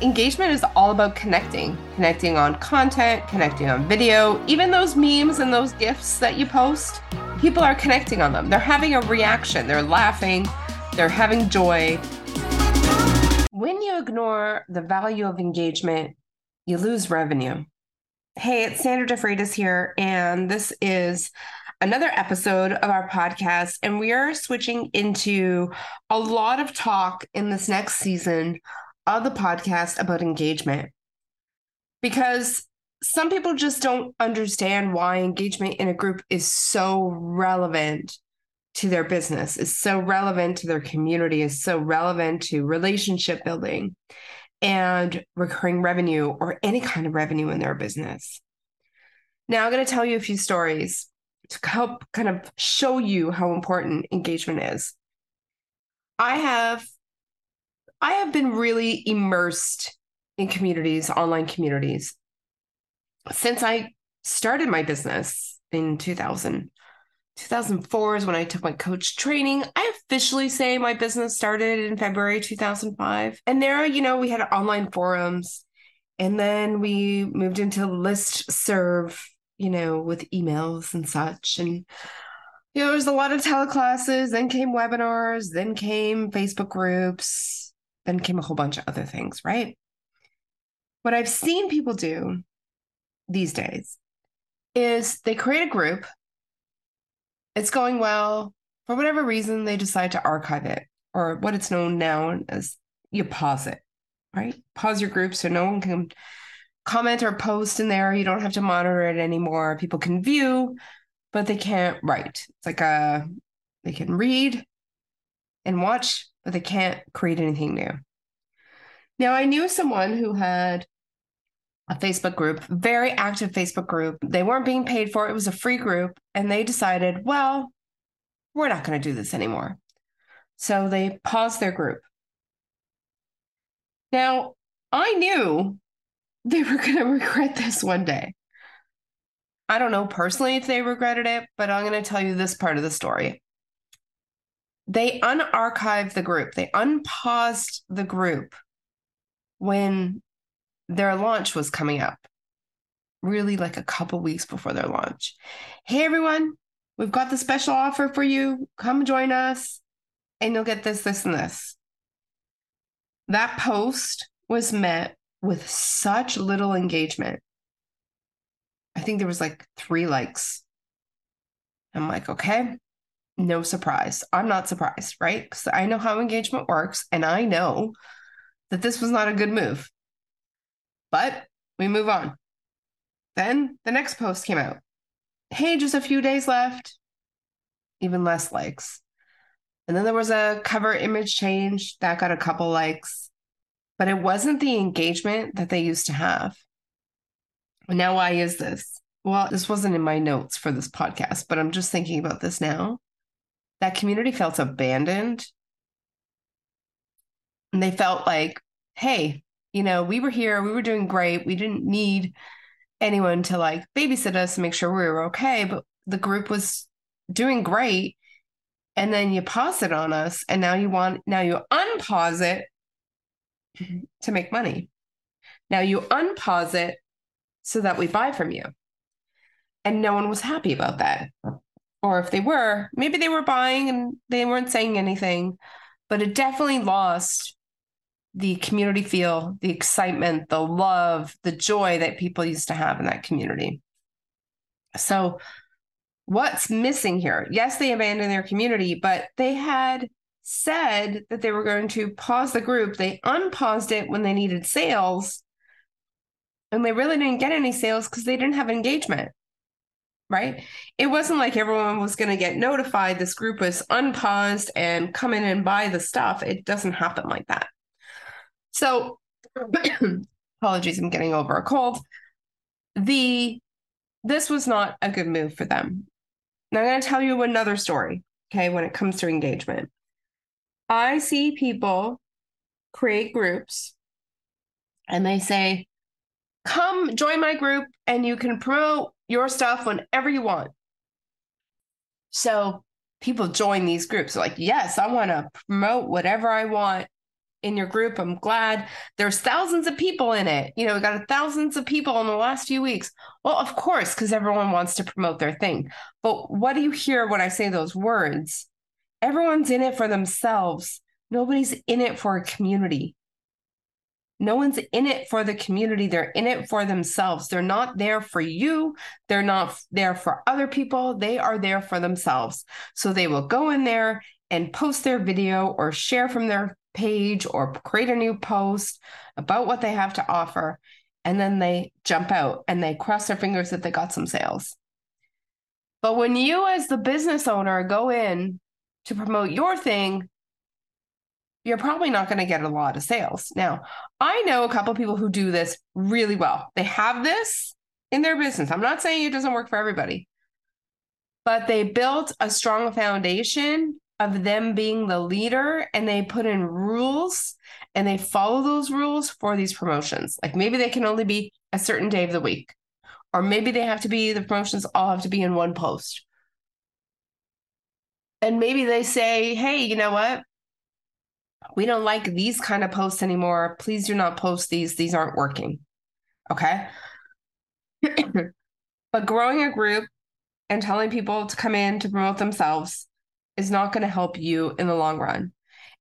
engagement is all about connecting, connecting on content, connecting on video, even those memes and those GIFs that you post. People are connecting on them. They're having a reaction, they're laughing, they're having joy. When you ignore the value of engagement, you lose revenue. Hey, it's Sandra DeFreitas here, and this is another episode of our podcast. And we are switching into a lot of talk in this next season of the podcast about engagement because some people just don't understand why engagement in a group is so relevant to their business, is so relevant to their community, is so relevant to relationship building and recurring revenue or any kind of revenue in their business. Now, I'm going to tell you a few stories to help kind of show you how important engagement is. I have I have been really immersed in communities, online communities, since I started my business in 2000. 2004 is when I took my coach training. I officially say my business started in February 2005. And there, you know, we had online forums and then we moved into list serve, you know, with emails and such. And you know, there was a lot of teleclasses, then came webinars, then came Facebook groups, then came a whole bunch of other things, right? What I've seen people do these days is they create a group, it's going well. For whatever reason, they decide to archive it, or what it's known now as you pause it, right? Pause your group so no one can comment or post in there. You don't have to monitor it anymore. People can view, but they can't write. It's like a they can read and watch, but they can't create anything new. Now, I knew someone who had a Facebook group, very active Facebook group. They weren't being paid for it, it was a free group. And they decided, well, we're not going to do this anymore. So they paused their group. Now, I knew they were going to regret this one day. I don't know personally if they regretted it, but I'm going to tell you this part of the story they unarchived the group, they unpaused the group when their launch was coming up, really like a couple weeks before their launch. Hey, everyone, we've got the special offer for you. Come join us, and you'll get this, this, and this. That post was met with such little engagement. I think there was like three likes. I'm like, okay, no surprise. I'm not surprised, right? Because I know how engagement works and I know that this was not a good move. But we move on. Then the next post came out. Hey, just a few days left. Even less likes. And then there was a cover image change that got a couple likes, but it wasn't the engagement that they used to have. Now, why is this? Well, this wasn't in my notes for this podcast, but I'm just thinking about this now that community felt abandoned. And they felt like, hey, you know, we were here, we were doing great. We didn't need anyone to like babysit us and make sure we were okay. But the group was doing great. And then you pause it on us. And now you want, now you unpause it to make money. Now you unpause it so that we buy from you. And no one was happy about that or if they were, maybe they were buying and they weren't saying anything, but it definitely lost the community feel, the excitement, the love, the joy that people used to have in that community. So, what's missing here? Yes, they abandoned their community, but they had said that they were going to pause the group. They unpaused it when they needed sales. And they really didn't get any sales because they didn't have engagement right? It wasn't like everyone was going to get notified this group was unpaused and come in and buy the stuff. It doesn't happen like that. So, apologies, I'm getting over a cold. The this was not a good move for them. Now I'm going to tell you another story, okay, when it comes to engagement. I see people create groups and they say, come join my group and you can promote your stuff whenever you want. So people join these groups. like, yes, I want to promote whatever I want in your group. I'm glad there's thousands of people in it. You know, we got thousands of people in the last few weeks. Well, of course, because everyone wants to promote their thing. But what do you hear when I say those words? Everyone's in it for themselves. Nobody's in it for a community. No one's in it for the community. They're in it for themselves. They're not there for you. They're not there for other people. They are there for themselves. So they will go in there and post their video or share from their page or create a new post about what they have to offer. And then they jump out and they cross their fingers that they got some sales. But when you, as the business owner, go in to promote your thing, you're probably not going to get a lot of sales. Now, I know a couple people who do this really well. They have this in their business. I'm not saying it doesn't work for everybody, but they built a strong foundation of them being the leader and they put in rules and they follow those rules for these promotions. Like maybe they can only be a certain day of the week, or maybe they have to be the promotions all have to be in one post. And maybe they say, hey, you know what? We don't like these kind of posts anymore. Please do not post these. These aren't working. Okay. but growing a group and telling people to come in to promote themselves is not going to help you in the long run.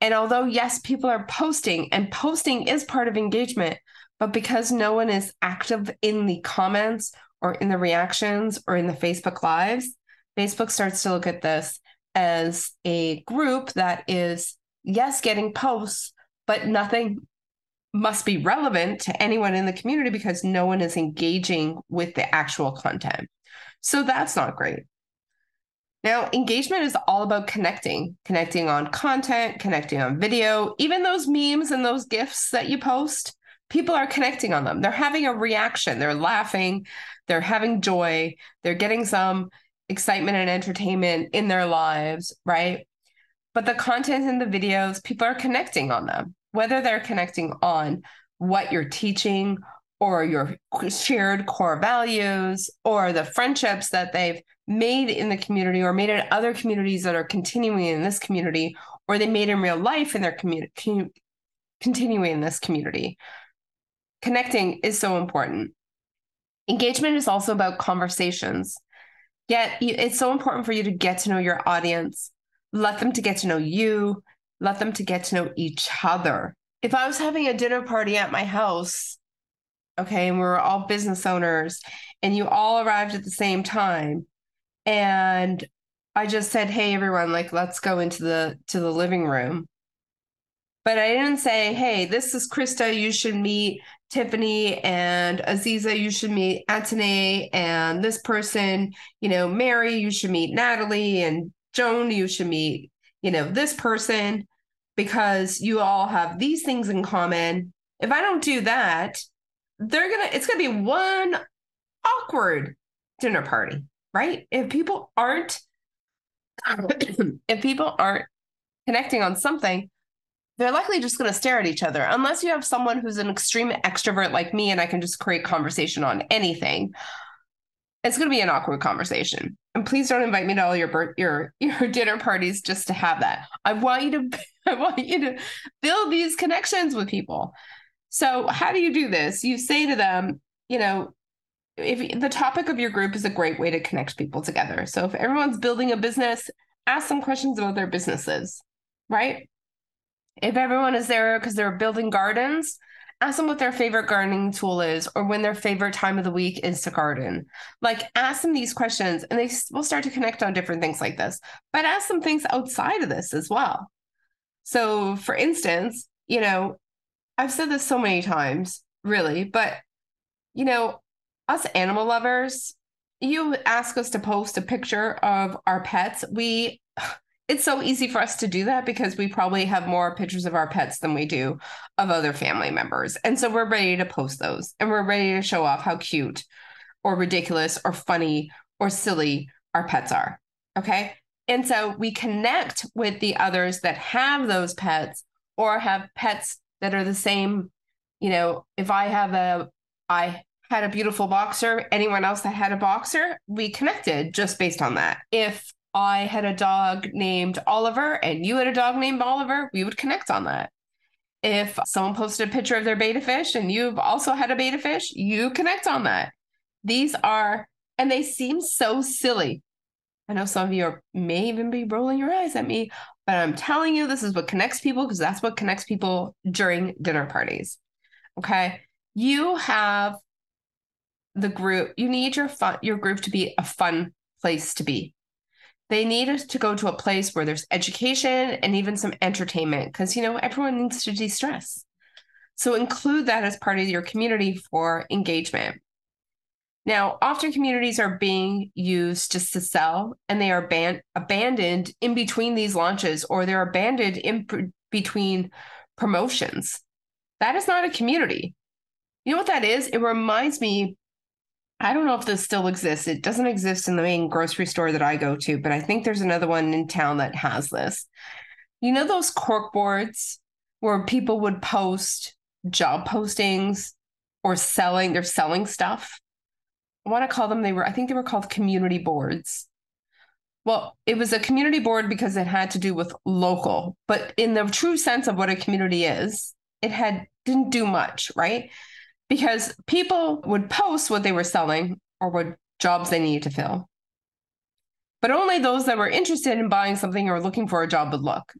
And although, yes, people are posting and posting is part of engagement, but because no one is active in the comments or in the reactions or in the Facebook lives, Facebook starts to look at this as a group that is, yes, getting posts, but nothing must be relevant to anyone in the community because no one is engaging with the actual content. So that's not great. Now, engagement is all about connecting, connecting on content, connecting on video, even those memes and those GIFs that you post. People are connecting on them. They're having a reaction. They're laughing. They're having joy. They're getting some excitement and entertainment in their lives, right? But the content in the videos, people are connecting on them, whether they're connecting on what you're teaching or your shared core values or the friendships that they've made in the community or made in other communities that are continuing in this community or they made in real life in their community continuing in this community. Connecting is so important. Engagement is also about conversations. Yet it's so important for you to get to know your audience let them to get to know you. Let them to get to know each other. If i was having a dinner party at my house okay and we were all business owners and you all arrived at the same time and i just said hey everyone like let's go into the to the living room. But i didn't say hey this is krista you should meet tiffany and aziza you should meet antony and this person you know mary you should meet natalie and joan you should meet you know this person because you all have these things in common. If i don't do that they're gonna it's gonna be one awkward dinner party right? If people aren't if people aren't connecting on something they're likely just going to stare at each other. Unless you have someone who's an extreme extrovert like me and i can just create conversation on anything it's going to be an awkward conversation and please don't invite me to all your your your dinner parties just to have that i want you to i want you to build these connections with people so, how do you do this? You say to them, you know, if the topic of your group is a great way to connect people together. So, if everyone's building a business, ask some questions about their businesses, right? If everyone is there because they're building gardens, ask them what their favorite gardening tool is or when their favorite time of the week is to garden. Like, ask them these questions and they will start to connect on different things like this, but ask them things outside of this as well. So, for instance, you know, I've said this so many times, really, but you know, us animal lovers, you ask us to post a picture of our pets. We it's so easy for us to do that because we probably have more pictures of our pets than we do of other family members. And so we're ready to post those and we're ready to show off how cute or ridiculous or funny or silly our pets are. Okay. And so we connect with the others that have those pets or have pets that are the same. You know, if I have a, I had a beautiful boxer, anyone else that had a boxer, we connected just based on that. If I had a dog named Oliver and you had a dog named Oliver, we would connect on that. If someone posted a picture of their betta fish and you've also had a betta fish, you connect on that. These are, and they seem so silly. I know some of you are, may even be rolling your eyes at me, but I'm telling you, this is what connects people because that's what connects people during dinner parties. Okay. You have the group, you need your fun, your group to be a fun place to be. They need to go to a place where there's education and even some entertainment because, you know, everyone needs to de stress. So include that as part of your community for engagement. Now, often communities are being used just to sell and they are ban- abandoned in between these launches or they're abandoned in pr- between promotions. That is not a community. You know what that is? It reminds me, I don't know if this still exists. It doesn't exist in the main grocery store that I go to, but I think there's another one in town that has this. You know, those cork boards where people would post job postings or selling, they're selling stuff I want to call them, they were, I think they were called community boards. Well, it was a community board because it had to do with local, but in the true sense of what a community is, it had didn't do much, right? Because people would post what they were selling or what jobs they needed to fill. But only those that were interested in buying something or looking for a job would look.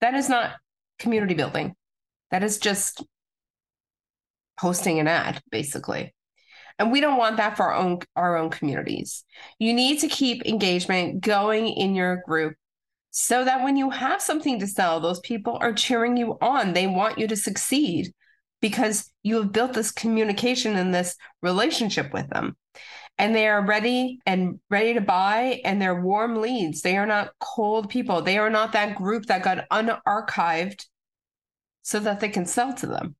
That is not community building. That is just posting an ad, basically. And we don't want that for our own our own communities. You need to keep engagement going in your group so that when you have something to sell, those people are cheering you on. They want you to succeed because you have built this communication and this relationship with them. And they are ready and ready to buy, and they're warm leads. They are not cold people. They are not that group that got unarchived so that they can sell to them.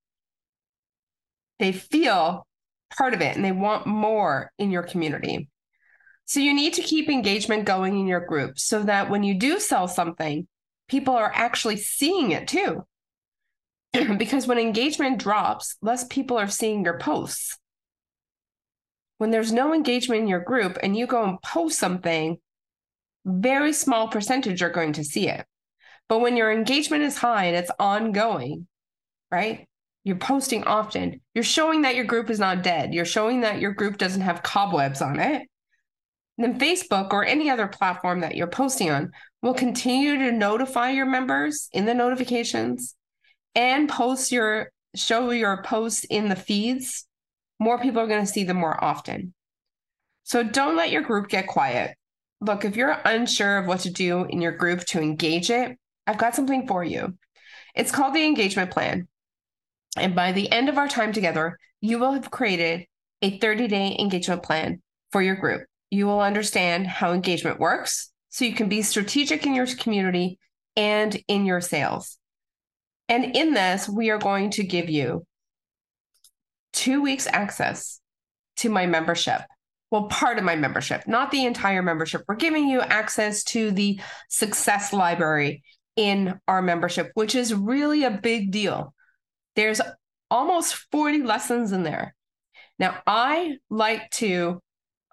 They feel part of it and they want more in your community. So you need to keep engagement going in your group so that when you do sell something, people are actually seeing it too. because when engagement drops, less people are seeing your posts. When there's no engagement in your group and you go and post something, very small percentage are going to see it. But when your engagement is high and it's ongoing, right? you're posting often, you're showing that your group is not dead. You're showing that your group doesn't have cobwebs on it. then Facebook or any other platform that you're posting on will continue to notify your members in the notifications and post your show your posts in the feeds. More people are going to see them more often. So don't let your group get quiet. Look, if you're unsure of what to do in your group to engage it, I've got something for you. It's called the engagement plan. And by the end of our time together, you will have created a 30 day engagement plan for your group. You will understand how engagement works so you can be strategic in your community and in your sales. And in this, we are going to give you two weeks access to my membership. Well, part of my membership, not the entire membership. We're giving you access to the success library in our membership, which is really a big deal. There's almost 40 lessons in there. Now, I like to,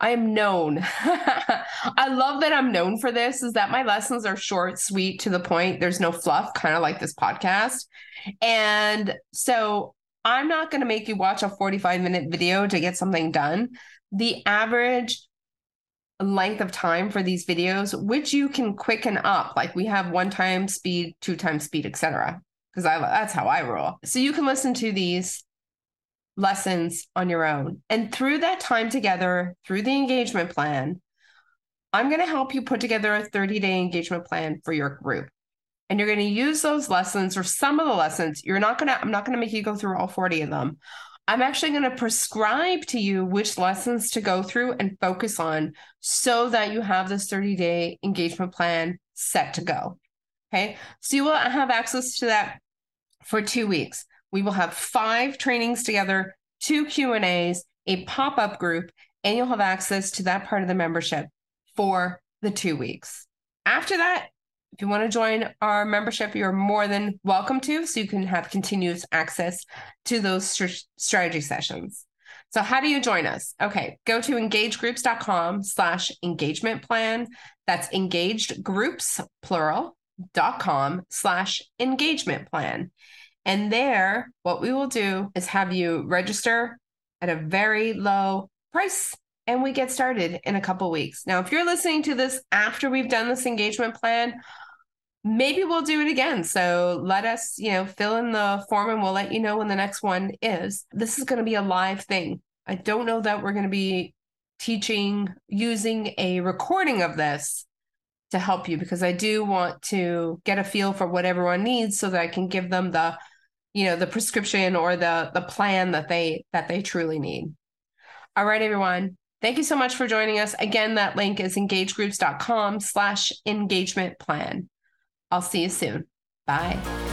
I am known. I love that I'm known for this, is that my lessons are short, sweet, to the point. There's no fluff, kind of like this podcast. And so I'm not going to make you watch a 45 minute video to get something done. The average length of time for these videos, which you can quicken up, like we have one time speed, two times speed, etc because I that's how I roll. So you can listen to these lessons on your own. And through that time together, through the engagement plan, I'm going to help you put together a 30-day engagement plan for your group. And you're going to use those lessons or some of the lessons. You're not going to I'm not going to make you go through all 40 of them. I'm actually going to prescribe to you which lessons to go through and focus on so that you have this 30 day engagement plan set to go. Okay. So you will have access to that for two weeks. We will have five trainings together, two Q and A's, a pop up group, and you'll have access to that part of the membership for the two weeks. After that, if you want to join our membership, you're more than welcome to, so you can have continuous access to those st- strategy sessions. So how do you join us? Okay, go to engagegroups.com slash engagement plan. That's engaged groups, plural, dot com slash engagement plan. And there, what we will do is have you register at a very low price and we get started in a couple weeks. Now, if you're listening to this after we've done this engagement plan, maybe we'll do it again. So let us, you know, fill in the form and we'll let you know when the next one is. This is going to be a live thing. I don't know that we're going to be teaching using a recording of this to help you because I do want to get a feel for what everyone needs so that I can give them the you know the prescription or the the plan that they that they truly need. All right everyone. Thank you so much for joining us. Again, that link is engagegroups.com slash engagement plan. I'll see you soon. Bye.